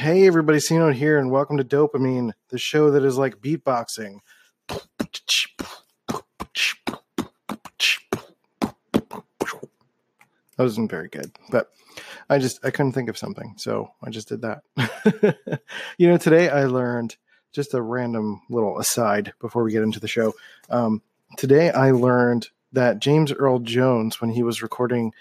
Hey everybody, Cino here, and welcome to Dopamine, the show that is like beatboxing. That wasn't very good, but I just I couldn't think of something, so I just did that. you know, today I learned just a random little aside before we get into the show. Um, today I learned that James Earl Jones, when he was recording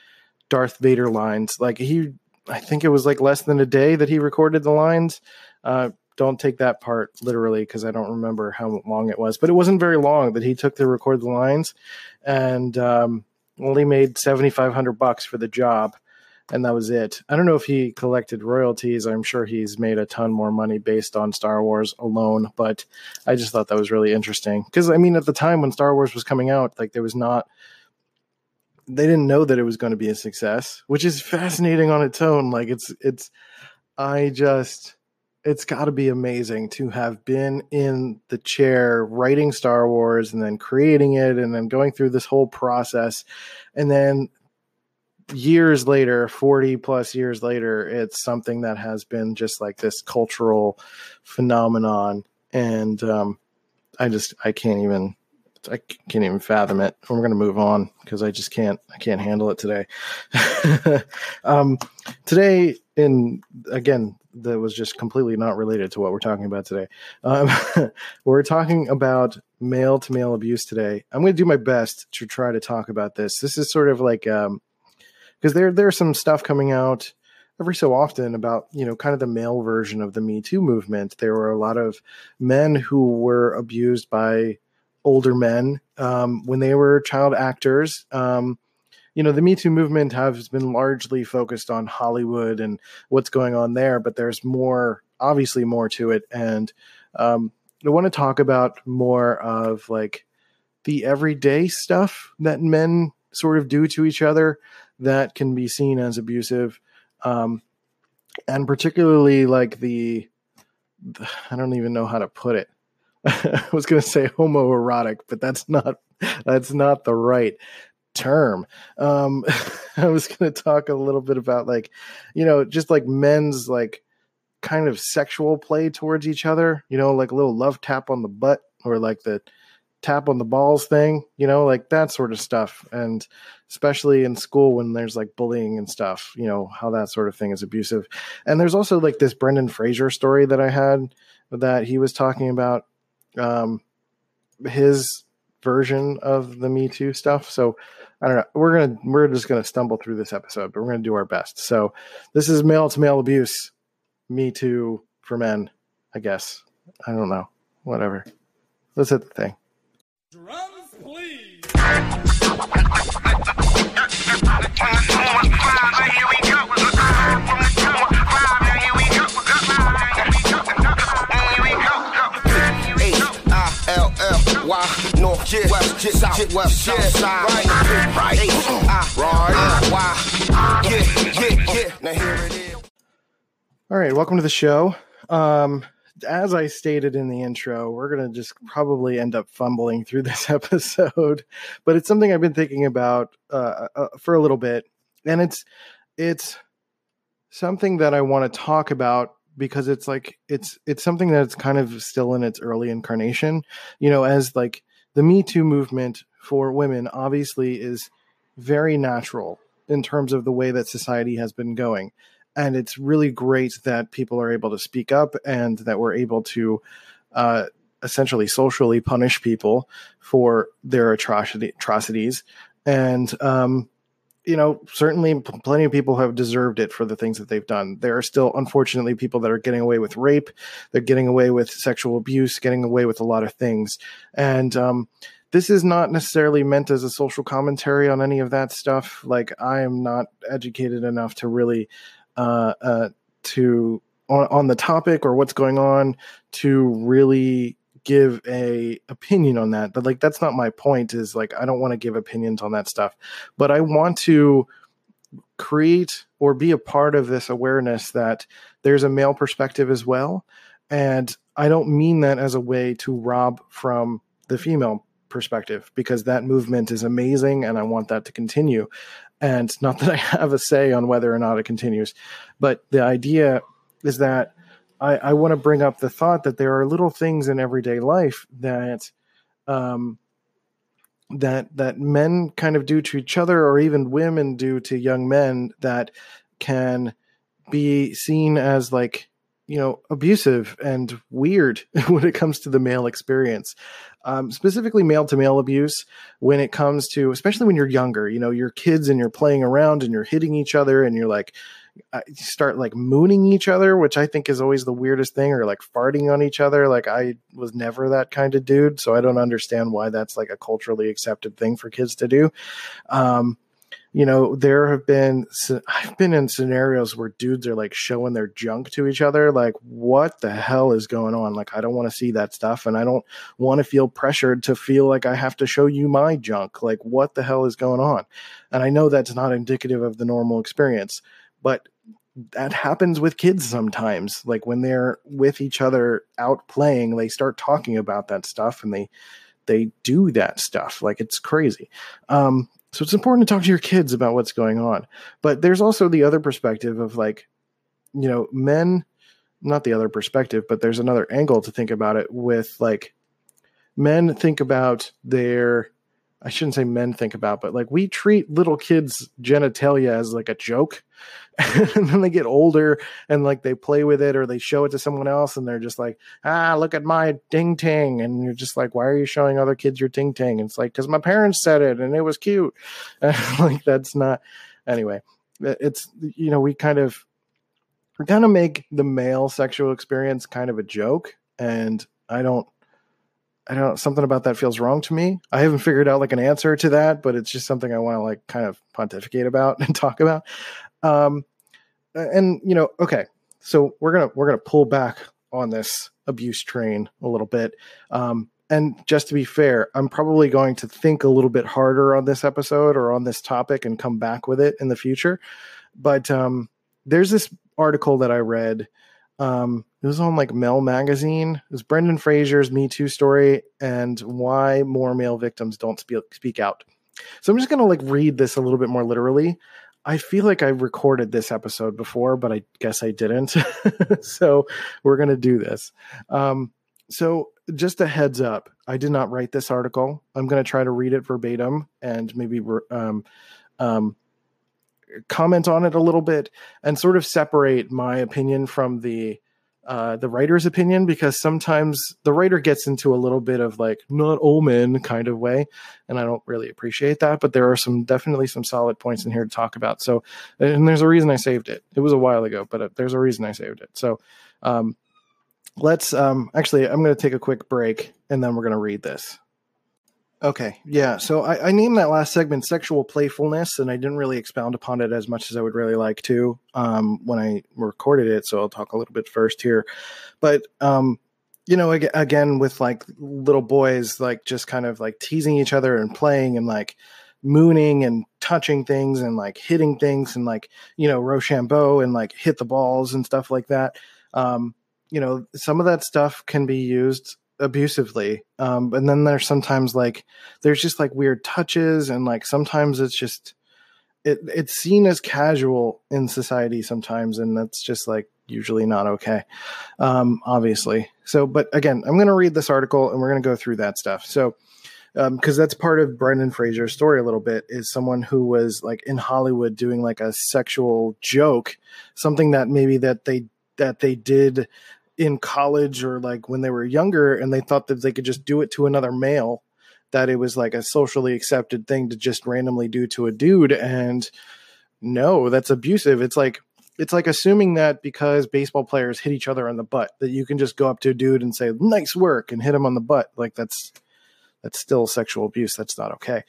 Darth Vader lines, like he, I think it was like less than a day that he recorded the lines. Uh, don't take that part literally because I don't remember how long it was, but it wasn't very long that he took to record the lines, and um, only made seventy five hundred bucks for the job, and that was it. I don't know if he collected royalties. I'm sure he's made a ton more money based on Star Wars alone, but I just thought that was really interesting because I mean, at the time when Star Wars was coming out, like there was not. They didn't know that it was going to be a success, which is fascinating on its own. Like it's it's, I just it's got to be amazing to have been in the chair writing Star Wars and then creating it and then going through this whole process. And then years later, 40 plus years later, it's something that has been just like this cultural phenomenon. And um, I just, I can't even. I can't even fathom it. We're going to move on because I just can't. I can't handle it today. um, today, in again, that was just completely not related to what we're talking about today. Um, we're talking about male to male abuse today. I'm going to do my best to try to talk about this. This is sort of like because um, there there's some stuff coming out every so often about you know kind of the male version of the Me Too movement. There were a lot of men who were abused by older men um, when they were child actors. Um, you know the me too movement has been largely focused on hollywood and what's going on there but there's more obviously more to it and um, i want to talk about more of like the everyday stuff that men sort of do to each other that can be seen as abusive um, and particularly like the i don't even know how to put it i was going to say homoerotic but that's not that's not the right term. Um, I was going to talk a little bit about like, you know, just like men's like kind of sexual play towards each other, you know, like a little love tap on the butt or like the tap on the balls thing, you know, like that sort of stuff. And especially in school when there's like bullying and stuff, you know, how that sort of thing is abusive. And there's also like this Brendan Fraser story that I had that he was talking about um his version of the Me Too stuff. So I don't know. We're gonna we're just gonna stumble through this episode, but we're gonna do our best. So this is male to male abuse, Me Too for men, I guess. I don't know. Whatever. Let's hit the thing. Drums, please. West, yeah, south, west, south side, right, right, uh, uh, right, uh, why, yeah, yeah, yeah. Now here it is. All right, welcome to the show. Um, as I stated in the intro, we're going to just probably end up fumbling through this episode, but it's something I've been thinking about uh, uh, for a little bit, and it's it's something that I want to talk about because it's like it's it's something that's kind of still in its early incarnation you know as like the me too movement for women obviously is very natural in terms of the way that society has been going and it's really great that people are able to speak up and that we're able to uh, essentially socially punish people for their atrocity, atrocities and um, you know, certainly plenty of people have deserved it for the things that they've done. There are still, unfortunately, people that are getting away with rape. They're getting away with sexual abuse, getting away with a lot of things. And um, this is not necessarily meant as a social commentary on any of that stuff. Like, I am not educated enough to really uh, uh, to on, on the topic or what's going on to really give a opinion on that. But like that's not my point is like i don't want to give opinions on that stuff. But i want to create or be a part of this awareness that there's a male perspective as well. And i don't mean that as a way to rob from the female perspective because that movement is amazing and i want that to continue. And not that i have a say on whether or not it continues but the idea is that I, I want to bring up the thought that there are little things in everyday life that um, that that men kind of do to each other, or even women do to young men that can be seen as like you know abusive and weird when it comes to the male experience. Um, specifically male to male abuse when it comes to especially when you're younger you know you're kids and you're playing around and you're hitting each other and you're like uh, you start like mooning each other which i think is always the weirdest thing or like farting on each other. Like i was never that kind of dude so i don't understand why that's like a culturally accepted thing for kids to do. Um, you know, there have been, I've been in scenarios where dudes are like showing their junk to each other. Like, what the hell is going on? Like, I don't want to see that stuff. And I don't want to feel pressured to feel like I have to show you my junk. Like, what the hell is going on? And I know that's not indicative of the normal experience, but that happens with kids sometimes. Like, when they're with each other out playing, they start talking about that stuff and they, they do that stuff. Like, it's crazy. Um, so it's important to talk to your kids about what's going on. But there's also the other perspective of like, you know, men, not the other perspective, but there's another angle to think about it with like men think about their I shouldn't say men think about, but like we treat little kids' genitalia as like a joke. and then they get older and like they play with it or they show it to someone else and they're just like, ah, look at my ding ting. And you're just like, why are you showing other kids your ding ting? It's like, because my parents said it and it was cute. like that's not, anyway, it's, you know, we kind of, we kind of make the male sexual experience kind of a joke. And I don't, I don't know, something about that feels wrong to me. I haven't figured out like an answer to that, but it's just something I want to like kind of pontificate about and talk about. Um, and you know, okay, so we're gonna we're gonna pull back on this abuse train a little bit. Um, and just to be fair, I'm probably going to think a little bit harder on this episode or on this topic and come back with it in the future. But um, there's this article that I read um, it was on like Mel magazine. It was Brendan Fraser's Me Too story and why more male victims don't speak speak out. So I'm just gonna like read this a little bit more literally. I feel like I recorded this episode before, but I guess I didn't. so we're gonna do this. Um, so just a heads up, I did not write this article. I'm gonna try to read it verbatim and maybe um, um, comment on it a little bit and sort of separate my opinion from the uh, the writer's opinion because sometimes the writer gets into a little bit of like not all men kind of way, and I don't really appreciate that. But there are some definitely some solid points in here to talk about. So, and there's a reason I saved it. It was a while ago, but uh, there's a reason I saved it. So, um, let's um, actually, I'm going to take a quick break and then we're going to read this. Okay, yeah. So I, I, named that last segment "sexual playfulness," and I didn't really expound upon it as much as I would really like to um, when I recorded it. So I'll talk a little bit first here, but um, you know, again, with like little boys, like just kind of like teasing each other and playing and like mooning and touching things and like hitting things and like you know Rochambeau and like hit the balls and stuff like that. Um, you know, some of that stuff can be used abusively. Um, and then there's sometimes like there's just like weird touches and like sometimes it's just it it's seen as casual in society sometimes and that's just like usually not okay. Um, obviously. So but again, I'm gonna read this article and we're gonna go through that stuff. So because um, that's part of Brendan Fraser's story a little bit is someone who was like in Hollywood doing like a sexual joke, something that maybe that they that they did in college or like when they were younger and they thought that they could just do it to another male that it was like a socially accepted thing to just randomly do to a dude and no that's abusive. It's like it's like assuming that because baseball players hit each other on the butt that you can just go up to a dude and say nice work and hit him on the butt. Like that's that's still sexual abuse. That's not okay.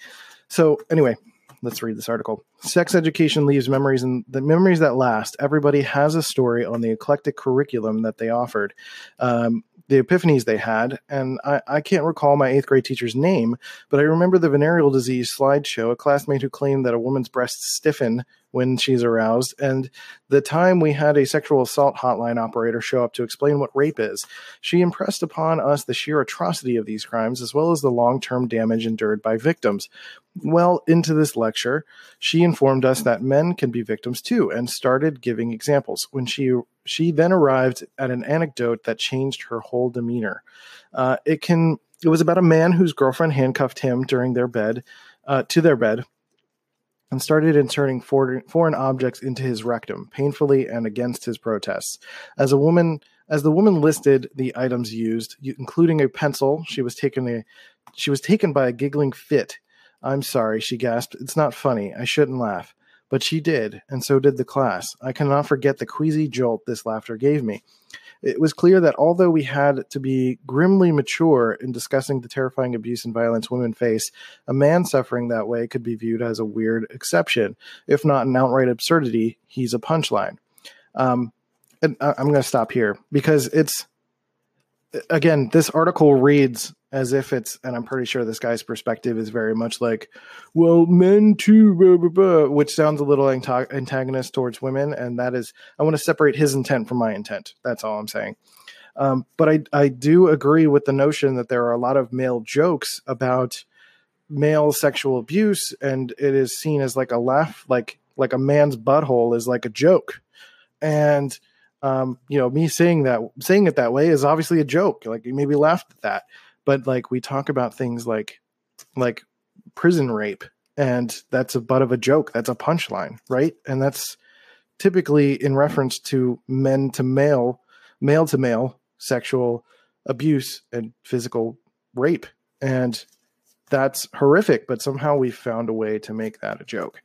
So anyway let's read this article. Sex education leaves memories and the memories that last. Everybody has a story on the eclectic curriculum that they offered. Um, the epiphanies they had, and I, I, can't recall my eighth grade teacher's name, but I remember the venereal disease slideshow, a classmate who claimed that a woman's breasts stiffen when she's aroused, and the time we had a sexual assault hotline operator show up to explain what rape is. She impressed upon us the sheer atrocity of these crimes, as well as the long term damage endured by victims. Well, into this lecture, she informed us that men can be victims too, and started giving examples. When she She then arrived at an anecdote that changed her whole demeanor. Uh, it can. It was about a man whose girlfriend handcuffed him during their bed uh, to their bed and started inserting foreign, foreign objects into his rectum, painfully and against his protests. As a woman, as the woman listed the items used, including a pencil, she was taken a she was taken by a giggling fit. I'm sorry, she gasped. It's not funny. I shouldn't laugh. But she did, and so did the class. I cannot forget the queasy jolt this laughter gave me. It was clear that although we had to be grimly mature in discussing the terrifying abuse and violence women face, a man suffering that way could be viewed as a weird exception. If not an outright absurdity, he's a punchline. Um, and I'm going to stop here because it's, again, this article reads as if it's, and I'm pretty sure this guy's perspective is very much like, well, men too, blah, blah, blah, which sounds a little antagonist towards women. And that is, I want to separate his intent from my intent. That's all I'm saying. Um, but I, I do agree with the notion that there are a lot of male jokes about male sexual abuse, and it is seen as like a laugh, like like a man's butthole is like a joke, and um, you know, me saying that saying it that way is obviously a joke. Like you maybe laughed at that but like we talk about things like like prison rape and that's a butt of a joke that's a punchline right? And that's typically in reference to men to male male to male sexual abuse and physical rape. And that's horrific but somehow we found a way to make that a joke.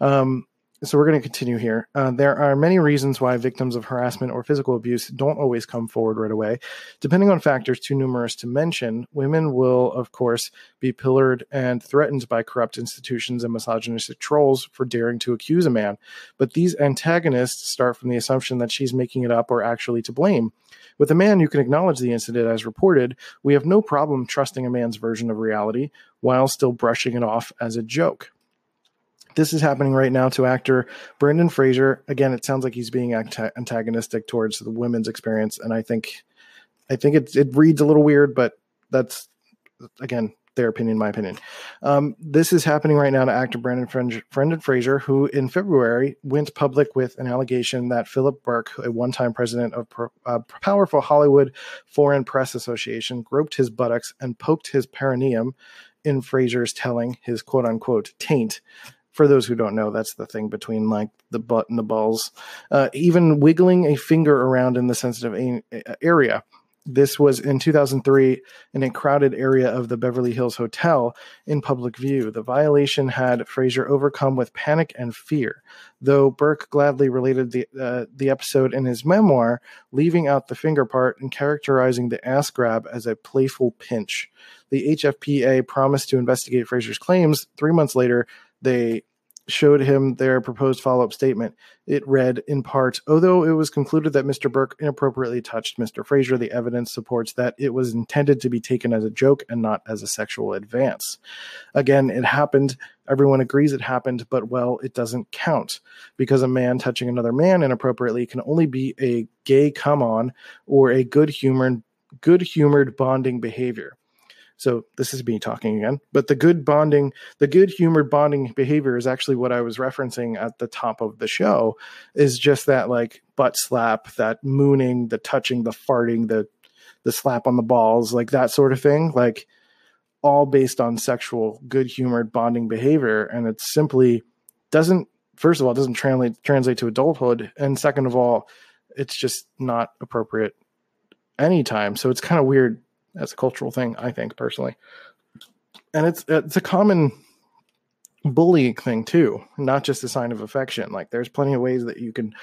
Um, so we're going to continue here. Uh, there are many reasons why victims of harassment or physical abuse don't always come forward right away. Depending on factors too numerous to mention, women will, of course, be pillared and threatened by corrupt institutions and misogynistic trolls for daring to accuse a man. But these antagonists start from the assumption that she's making it up or actually to blame. With a man who can acknowledge the incident as reported, we have no problem trusting a man's version of reality while still brushing it off as a joke. This is happening right now to actor Brendan Fraser. Again, it sounds like he's being antagonistic towards the women's experience, and I think, I think it it reads a little weird, but that's again their opinion, my opinion. Um, this is happening right now to actor Brendan, Brendan Fraser, who in February went public with an allegation that Philip Berk, a one-time president of a uh, powerful Hollywood Foreign Press Association, groped his buttocks and poked his perineum in Fraser's telling, his quote-unquote taint for those who don't know, that's the thing between like the butt and the balls. Uh, even wiggling a finger around in the sensitive a- area. This was in 2003 in a crowded area of the Beverly Hills Hotel in public view. The violation had Fraser overcome with panic and fear, though Berk gladly related the, uh, the episode in his memoir, leaving out the finger part and characterizing the ass grab as a playful pinch. The HFPA promised to investigate Fraser's claims. Three months later, they showed him their proposed follow up statement. It read, in part, although it was concluded that Mr. Berk inappropriately touched Mr. Fraser, the evidence supports that it was intended to be taken as a joke and not as a sexual advance. Again, it happened. Everyone agrees it happened, but well, it doesn't count because a man touching another man inappropriately can only be a gay come on or a good humored good humored bonding behavior. So this is me talking again. But the good bonding, the good humored bonding behavior is actually what I was referencing at the top of the show is just that like butt slap, that mooning, the touching, the farting, the the slap on the balls, like that sort of thing. Like all based on sexual good humored bonding behavior. And it simply doesn't first of all, doesn't translate translate to adulthood. And second of all, it's just not appropriate anytime. So it's kind of weird as a cultural thing, I think personally. And it's it's a common bullying thing too, not just a sign of affection. Like there's plenty of ways that you can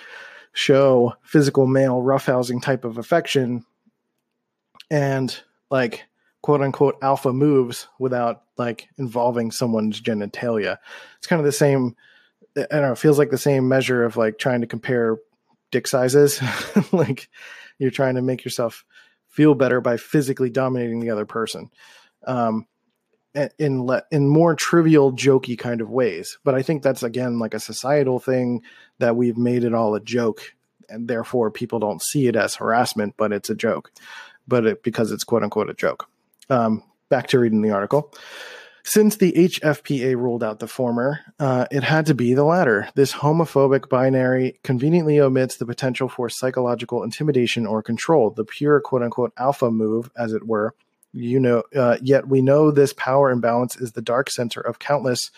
show physical male roughhousing type of affection and like quote unquote alpha moves without like involving someone's genitalia. It's kind of the same I don't know, it feels like the same measure of like trying to compare dick sizes. like you're trying to make yourself feel better by physically dominating the other person um, in le- in more trivial jokey kind of ways. But i think that's again like a societal thing that we've made it all a joke and therefore people don't see it as harassment but it's a joke. But it, because it's quote unquote a joke. Um, back to reading the article Since the HFPA ruled out the former, uh, it had to be the latter. This homophobic binary conveniently omits the potential for psychological intimidation or control, the pure quote unquote alpha move, as it were. You know, uh, yet we know this power imbalance is the dark center of countless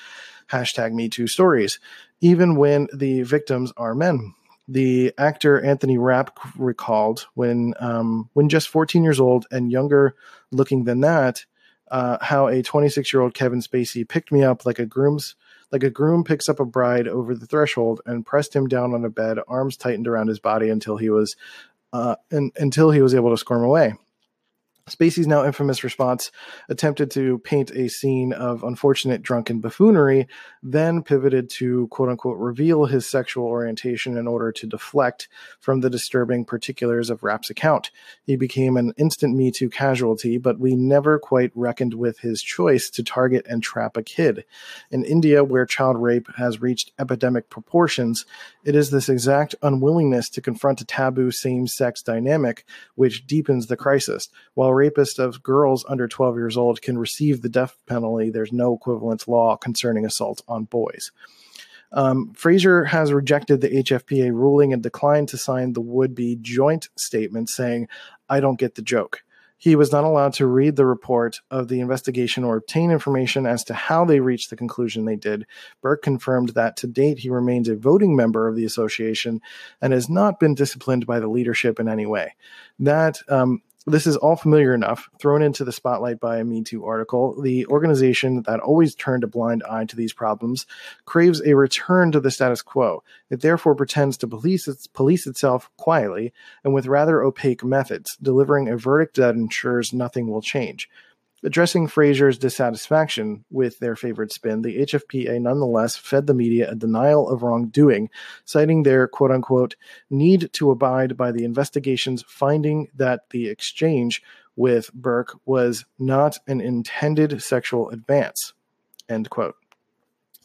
hashtag Me Too stories, even when the victims are men. The actor Anthony Rapp recalled when, um, when just 14 years old and younger looking than that, uh, how a 26 year old Kevin Spacey picked me up like a groom's like a groom picks up a bride over the threshold and pressed him down on a bed, arms tightened around his body until he was uh, and, until he was able to squirm away. Spacey's now infamous response attempted to paint a scene of unfortunate drunken buffoonery, then pivoted to quote unquote reveal his sexual orientation in order to deflect from the disturbing particulars of Rapp's account. He became an instant Me Too casualty, but we never quite reckoned with his choice to target and trap a kid. In India, where child rape has reached epidemic proportions, it is this exact unwillingness to confront a taboo same sex dynamic which deepens the crisis. While rapist of girls under 12 years old can receive the death penalty, there's no equivalent law concerning assault on boys. Um, Fraser has rejected the HFPA ruling and declined to sign the would be joint statement saying, I don't get the joke. He was not allowed to read the report of the investigation or obtain information as to how they reached the conclusion they did. Berk confirmed that to date he remains a voting member of the association and has not been disciplined by the leadership in any way. That um, this is all familiar enough, thrown into the spotlight by a Me Too article. The organization that always turned a blind eye to these problems craves a return to the status quo. It therefore pretends to police, its, police itself quietly and with rather opaque methods, delivering a verdict that ensures nothing will change. Addressing Fraser's dissatisfaction with their favorite spin, the HFPA nonetheless fed the media a denial of wrongdoing, citing their quote unquote need to abide by the investigation's finding that the exchange with Berk was not an intended sexual advance. End quote.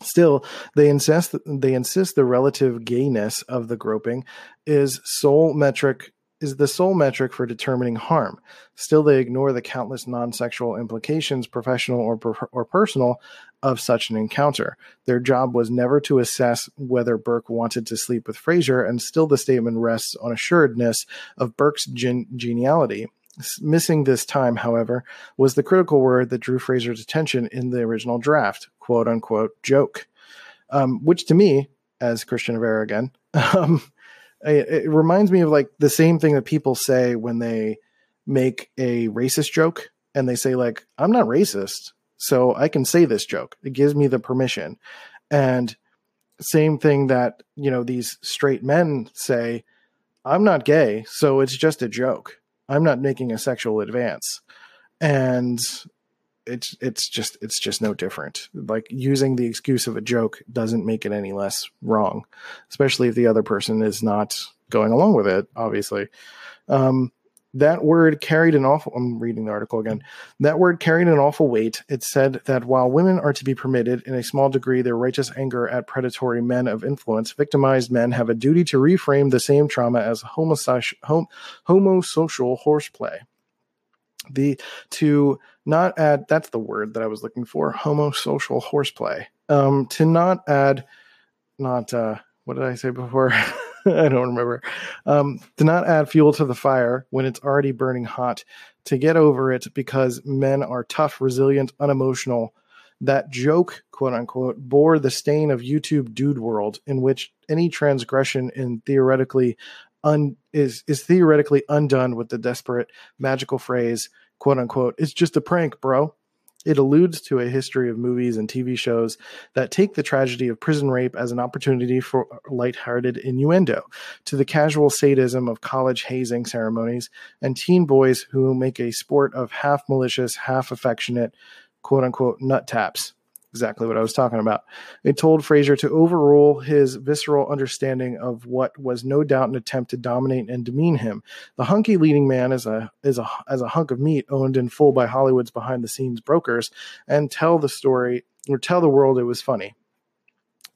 Still, they insist they insist the relative gayness of the groping is sole metric is the sole metric for determining harm. Still, they ignore the countless non sexual implications, professional or, or personal, of such an encounter. Their job was never to assess whether Berk wanted to sleep with Fraser, and still the statement rests on assuredness of Berk's gen- geniality. Missing this time, however, was the critical word that drew Fraser's attention in the original draft quote unquote joke, um, which to me, as Christian Rivera again, um, it, reminds me of like the same thing that people say when they make a racist joke and they say like i'm not racist so i can say this joke. It gives me the permission. And same thing that you know these straight men say i'm not gay so it's just a joke. I'm not making a sexual advance. And it's it's just it's just no different. Like using the excuse of a joke doesn't make it any less wrong, especially if the other person is not going along with it. Obviously, um, that word carried an awful. I'm reading the article again. That word carried an awful weight. It said that while women are to be permitted in a small degree their righteous anger at predatory men of influence, victimized men have a duty to reframe the same trauma as homosocial, hom- homosocial horseplay the to not add that's the word that I was looking for homosocial horseplay. Um, to not add, not uh, what did I say before? I don't remember. Um, to not add fuel to the fire when it's already burning hot. To get over it because men are tough, resilient, unemotional. That joke, quote unquote, bore the stain of YouTube dude world, in which any transgression in theoretically un, is is theoretically undone with the desperate magical phrase quote unquote it's just a prank bro. It alludes to a history of movies and TV shows that take the tragedy of prison rape as an opportunity for lighthearted innuendo, to the casual sadism of college hazing ceremonies, and teen boys who make a sport of half malicious, half affectionate, quote unquote, nut taps exactly what I was talking about. It told Fraser to overrule his visceral understanding of what was no doubt an attempt to dominate and demean him. The hunky leading man is a is a as a hunk of meat owned in full by Hollywood's behind the scenes brokers, and tell the story or tell the world it was funny.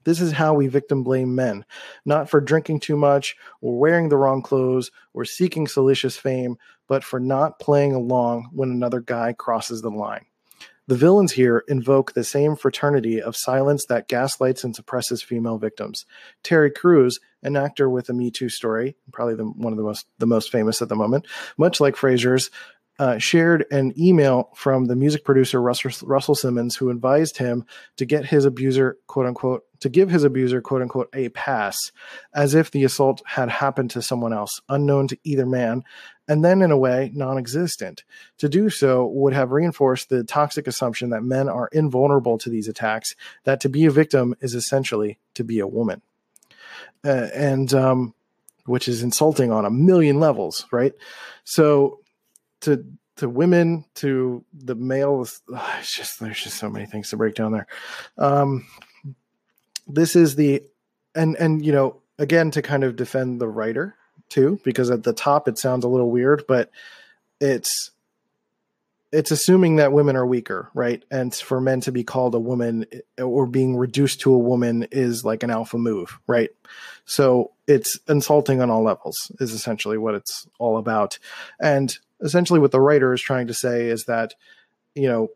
This is how we victim blame men, not for drinking too much or wearing the wrong clothes or seeking salacious fame, but for not playing along when another guy crosses the line. The villains here invoke the same fraternity of silence that gaslights and suppresses female victims. Terry Crews, an actor with a Me Too story, probably the, one of the most the most famous at the moment, much like Fraser's, uh, shared an email from the music producer Russell, Russell Simmons, who advised him to get his abuser, quote unquote, to give his abuser, quote unquote, a pass, as if the assault had happened to someone else, unknown to either man, and then in a way non existent. To do so would have reinforced the toxic assumption that men are invulnerable to these attacks, that to be a victim is essentially to be a woman. Uh, and, um, which is insulting on a million levels, right? So, to to women to the males it's just there's just so many things to break down there. Um this is the and and you know again to kind of defend the writer too because at the top it sounds a little weird but it's it's assuming that women are weaker right? And for men to be called a woman or being reduced to a woman is like an alpha move right? So it's insulting on all levels is essentially what it's all about. And essentially what the writer is trying to say is that you know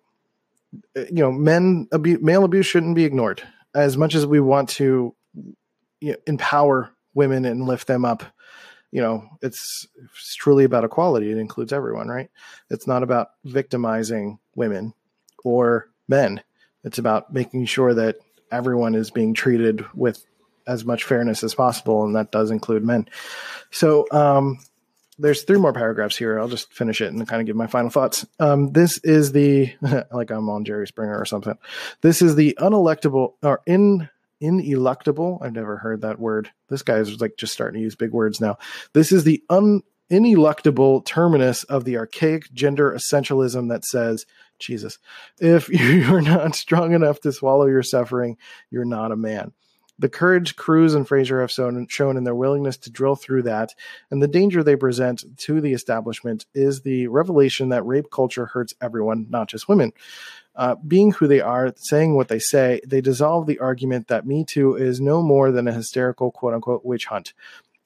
you know men abuse male abuse shouldn't be ignored. As much as we want to you know, empower women and lift them up you know it's, it's truly about equality. It includes everyone right? It's not about victimizing women or men. It's about making sure that everyone is being treated with as much fairness as possible and that does include men. So um there's three more paragraphs here. I'll just finish it and kind of give my final thoughts. Um, this is the like I'm on Jerry Springer or something. This is the unelectable or in ineluctable. I've never heard that word. This guy is like just starting to use big words now. This is the un ineluctable terminus of the archaic gender essentialism that says, Jesus, if you're not strong enough to swallow your suffering, you're not a man the courage Crews and Fraser have shown, shown in their willingness to drill through that, and the danger they present to the establishment is the revelation that rape culture hurts everyone, not just women. Uh, being who they are, saying what they say, they dissolve the argument that Me Too is no more than a hysterical quote unquote witch hunt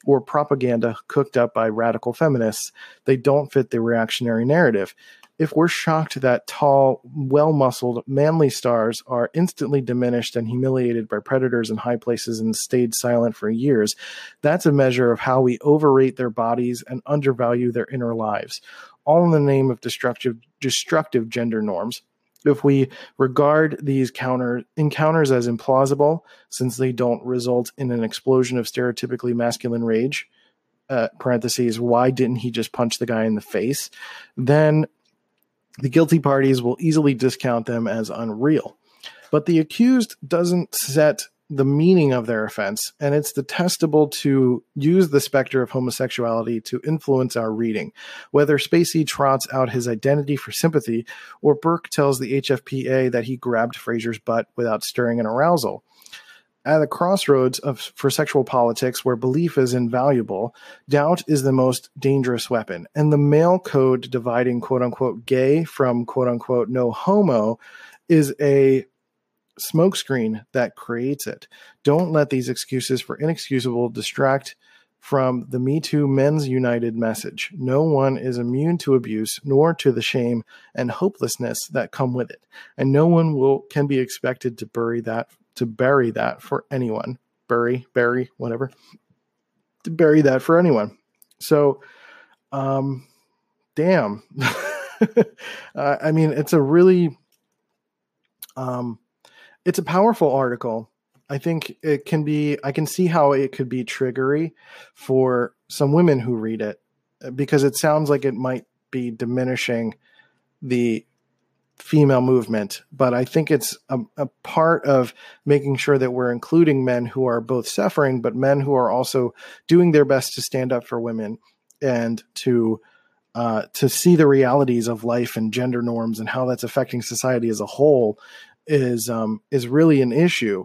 or propaganda cooked up by radical feminists. They don't fit the reactionary narrative if we're shocked that tall, well muscled, manly stars are instantly diminished and humiliated by predators in high places and stayed silent for years, that's a measure of how we overrate their bodies and undervalue their inner lives, all in the name of destructive, destructive gender norms. If we regard these counter encounters as implausible, since they don't result in an explosion of stereotypically masculine rage, uh, parentheses, why didn't he just punch the guy in the face? Then the guilty parties will easily discount them as unreal. But the accused doesn't set the meaning of their offense, and it's detestable to use the specter of homosexuality to influence our reading. Whether Spacey trots out his identity for sympathy, or Berk tells the HFPA that he grabbed Fraser's butt without stirring an arousal at the crossroads of for sexual politics where belief is invaluable, doubt is the most dangerous weapon. And the male code dividing quote unquote gay from quote unquote no homo is a smokescreen that creates it. Don't let these excuses for inexcusable distract from the Me Too Men's United message. No one is immune to abuse, nor to the shame and hopelessness that come with it, and no one will can be expected to bury that to bury that for anyone. Bury, bury, whatever. To bury that for anyone. So, um, damn. uh, I mean, it's a really, um, it's a powerful article. I think it can be, I can see how it could be triggery for some women who read it because it sounds like it might be diminishing the female movement, but I think it's a, a, part of making sure that we're including men who are both suffering, but men who are also doing their best to stand up for women and to uh, to see the realities of life and gender norms and how that's affecting society as a whole is um, is really an issue.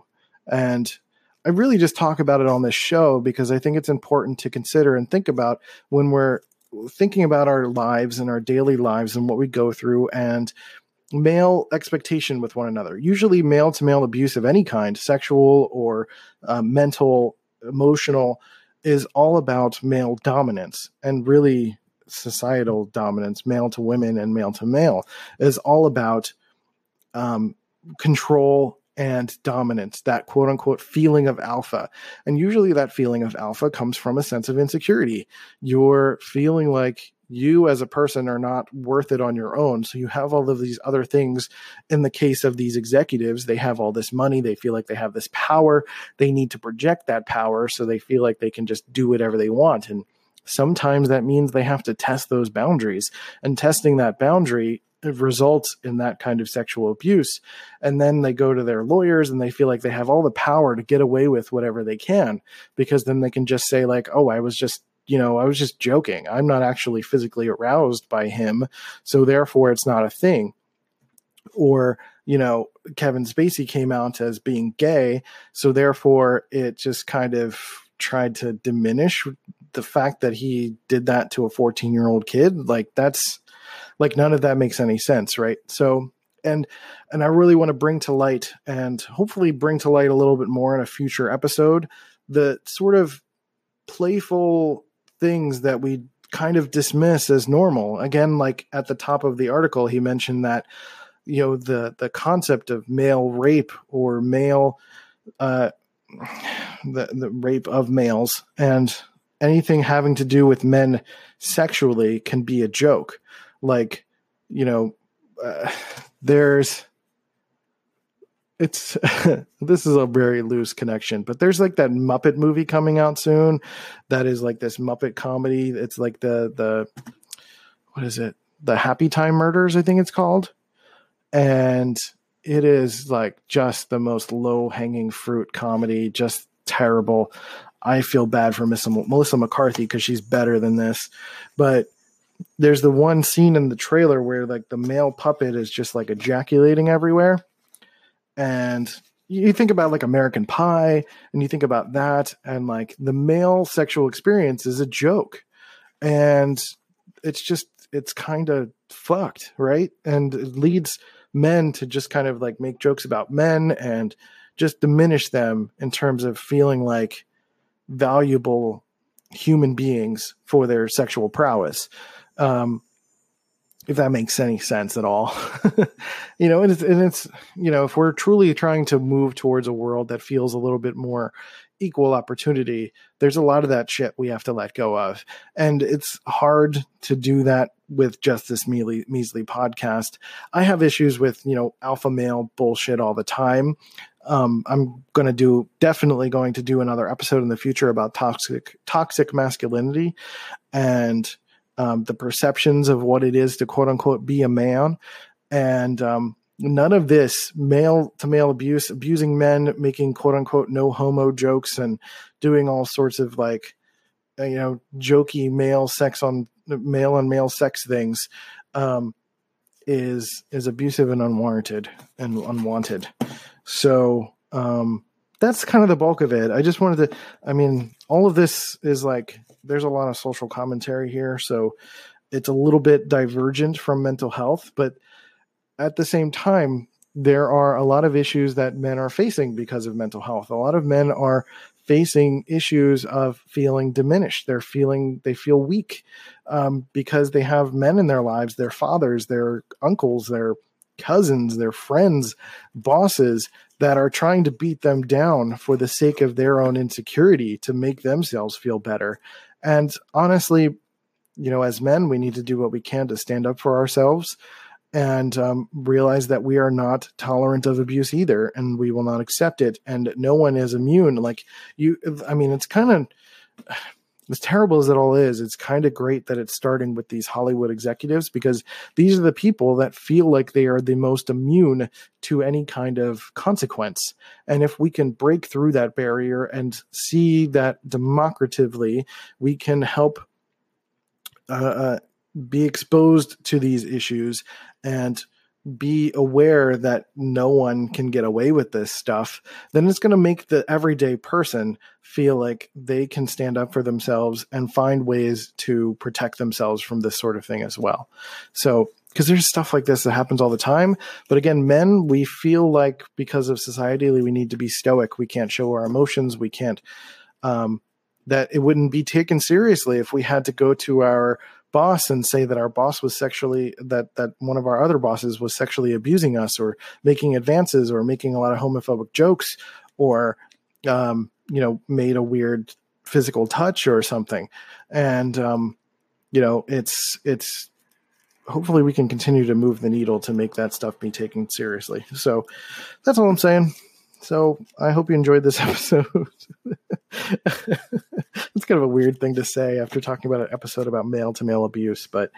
And I really just talk about it on this show because I think it's important to consider and think about when we're thinking about our lives and our daily lives and what we go through and male expectation with one another. Usually, male to male abuse of any kind, sexual or uh, mental, emotional, is all about male dominance and really societal dominance, male to women and male to male, is all about um, control and dominance, that quote unquote feeling of alpha. And usually that feeling of alpha comes from a sense of insecurity. You're feeling like you as a person are not worth it on your own. So you have all of these other things. In the case of these executives, they have all this money. They feel like they have this power. They need to project that power. So they feel like they can just do whatever they want. And sometimes that means they have to test those boundaries. And testing that boundary results in that kind of sexual abuse. And then they go to their lawyers and they feel like they have all the power to get away with whatever they can because then they can just say, like, oh, I was just you know, I was just joking. I'm not actually physically aroused by him. So therefore, it's not a thing. Or, you know, Kevin Spacey came out as being gay. So therefore, it just kind of tried to diminish the fact that he did that to a 14 year old kid. Like, that's like none of that makes any sense. Right. So, and and I really want to bring to light and hopefully bring to light a little bit more in a future episode the sort of playful things that we kind of dismiss as normal. Again, like at the top of the article, he mentioned that you know the the concept of male rape or male uh, the the rape of males and anything having to do with men sexually can be a joke. Like you know, uh, there's it's this is a very loose connection, but there's like that Muppet movie coming out soon that is like this Muppet comedy. It's like the the what is it? The Happy Time Murders, I think it's called. And it is like just the most low hanging fruit comedy, just terrible. I feel bad for Miss Melissa McCarthy because she's better than this. But there's the one scene in the trailer where like the male puppet is just like ejaculating everywhere and you think about like American Pie and you think about that and like the male sexual experience is a joke. And it's just it's kind of fucked, right? And it leads men to just kind of like make jokes about men and just diminish them in terms of feeling like valuable human beings for their sexual prowess. Um, if that makes any sense at all. you know, and it's, and it's, you know, if we're truly trying to move towards a world that feels a little bit more equal opportunity, there's a lot of that shit we have to let go of. And it's hard to do that with just this measly, measly podcast. I have issues with, you know, alpha male bullshit all the time. Um, I'm going to do definitely going to do another episode in the future about toxic toxic masculinity and um, the perceptions of what it is to quote unquote be a man. And um, none of this male to male abuse, abusing men, making quote unquote no homo jokes, and doing all sorts of like, uh, you know, jokey male sex on male on male sex things. Um, is is abusive and unwarranted and unwanted. So um, that's kind of the bulk of it. I just wanted to. I mean, all of this is like there's a lot of social commentary here, so it's a little bit divergent from mental health, but at the same time, there are a lot of issues that men are facing because of mental health. A lot of men are facing issues of feeling diminished. They're feeling they feel weak um, because they have men in their lives, their fathers, their uncles, their cousins, their friends, bosses that are trying to beat them down for the sake of their own insecurity to make themselves feel better. And honestly, you know, as men, we need to do what we can to stand up for ourselves and um, realize that we are not tolerant of abuse either, and we will not accept it. And no one is immune. Like you, I mean, it's kind of as terrible as it all is, it's kind of great that it's starting with these Hollywood executives because these are the people that feel like they are the most immune to any kind of consequence. And if we can break through that barrier and see that democratically, we can help uh, uh, be exposed to these issues and be aware that no one can get away with this stuff, then it's going to make the everyday person feel like they can stand up for themselves and find ways to protect themselves from this sort of thing as well. So, because there's stuff like this that happens all the time. But again, men, we feel like because of society, we need to be stoic. We can't show our emotions. We can't, um, that it wouldn't be taken seriously if we had to go to our boss and say that our boss was sexually that that one of our other bosses was sexually abusing us or making advances or making a lot of homophobic jokes or um, you know made a weird physical touch or something. And um, you know it's it's hopefully we can continue to move the needle to make that stuff be taken seriously. So that's all i'm saying so i hope you enjoyed this episode it's kind of a weird thing to say after talking about an episode about male to male abuse, but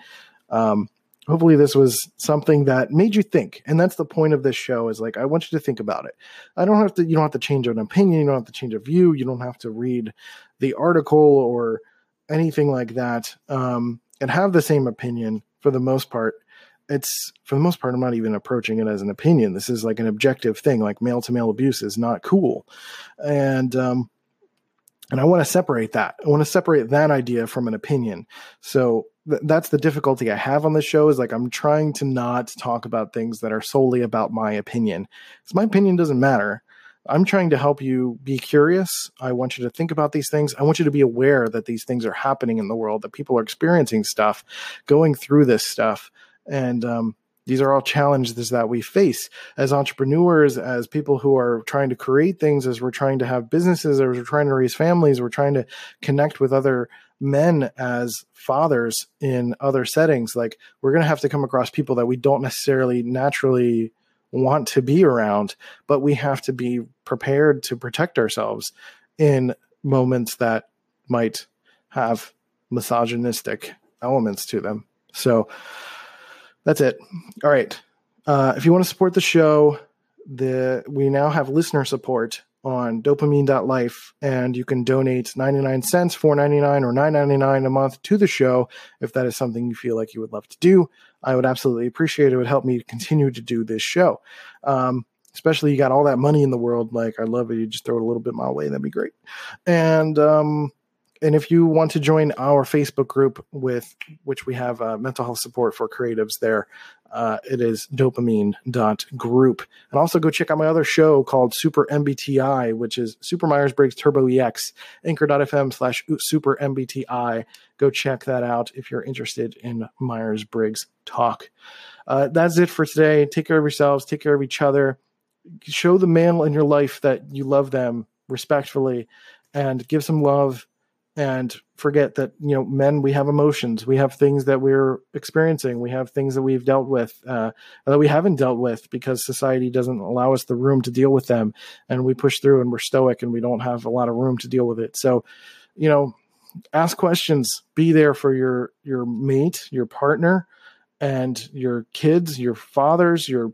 um, hopefully this was something that made you think. And that's the point of this show is like I want you to think about it. I don't have to you don't have to change an opinion, you don't have to change a view, you don't have to read the article or anything like that um, and have the same opinion for the most part it's for the most part, I'm not even approaching it as an opinion. This is like an objective thing. Like male to male abuse is not cool, and um, and I want to separate that. I want to separate that idea from an opinion. So th- that's the difficulty I have on the show is like I'm trying to not talk about things that are solely about my opinion. Because my opinion doesn't matter. I'm trying to help you be curious. I want you to think about these things. I want you to be aware that these things are happening in the world, that people are experiencing stuff, going through this stuff. And um, these are all challenges that we face as entrepreneurs, as people who are trying to create things, as we're trying to have businesses, as we're trying to raise families, we're trying to connect with other men as fathers in other settings. Like we're going to have to come across people that we don't necessarily naturally want to be around, but we have to be prepared to protect ourselves in moments that might have misogynistic elements to them. So, that's it. All right. Uh, if you want to support the show, the we now have listener support on dopamine.life and you can donate 99 cents 4.99 or 9.99 a month to the show if that is something you feel like you would love to do. I would absolutely appreciate it. It would help me continue to do this show. Um, especially you got all that money in the world like i love it you just throw it a little bit my way. That'd be great. And um, and if you want to join our Facebook group with which we have uh, mental health support for creatives there, uh, it is dopamine.group. And also go check out my other show called Super MBTI, which is Super Myers Briggs Turbo EX, anchor.fm slash super MBTI. Go check that out if you're interested in Myers Briggs talk. Uh, that's it for today. Take care of yourselves, take care of each other. Show the male in your life that you love them respectfully and give some love and forget that you know men we have emotions. We have things that we're experiencing. We have things that we've dealt with uh, that we haven't dealt with because society doesn't allow us the room to deal with them. And we push through and we're stoic and we don't have a lot of room to deal with it. So you know ask questions. Be there for your your mate your partner and your kids your fathers your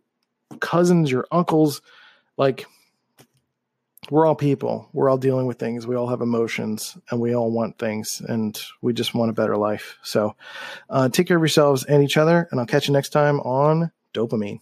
cousins your uncles. Like we're all people. We're all dealing with things. We all have emotions and we all want things and we just want a better life. So uh, take care of yourselves and each other. And I'll catch you next time on Dopamine.